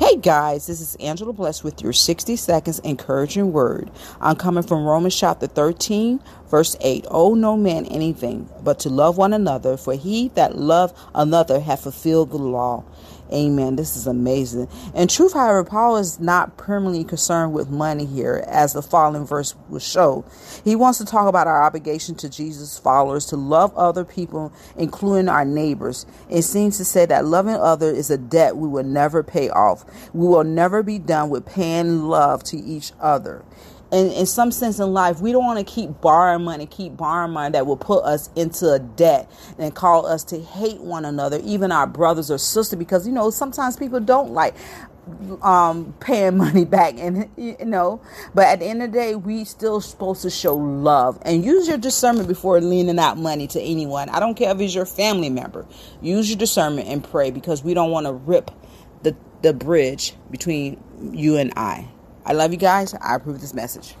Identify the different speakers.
Speaker 1: Hey guys, this is Angela Bless with your 60 seconds encouraging word. I'm coming from Romans chapter 13, verse 8. Oh, no man anything but to love one another, for he that love another hath fulfilled the law. Amen. This is amazing. And truth, however, Paul is not primarily concerned with money here, as the following verse will show. He wants to talk about our obligation to Jesus' followers to love other people, including our neighbors. It seems to say that loving others is a debt we will never pay off. We will never be done with paying love to each other in, in some sense in life, we don't want to keep borrowing money, keep borrowing money that will put us into a debt and call us to hate one another, even our brothers or sisters, because you know sometimes people don't like um paying money back and you know but at the end of the day we still supposed to show love. And use your discernment before leaning out money to anyone. I don't care if it's your family member. Use your discernment and pray because we don't want to rip the the bridge between you and i I love you guys. I approve this message.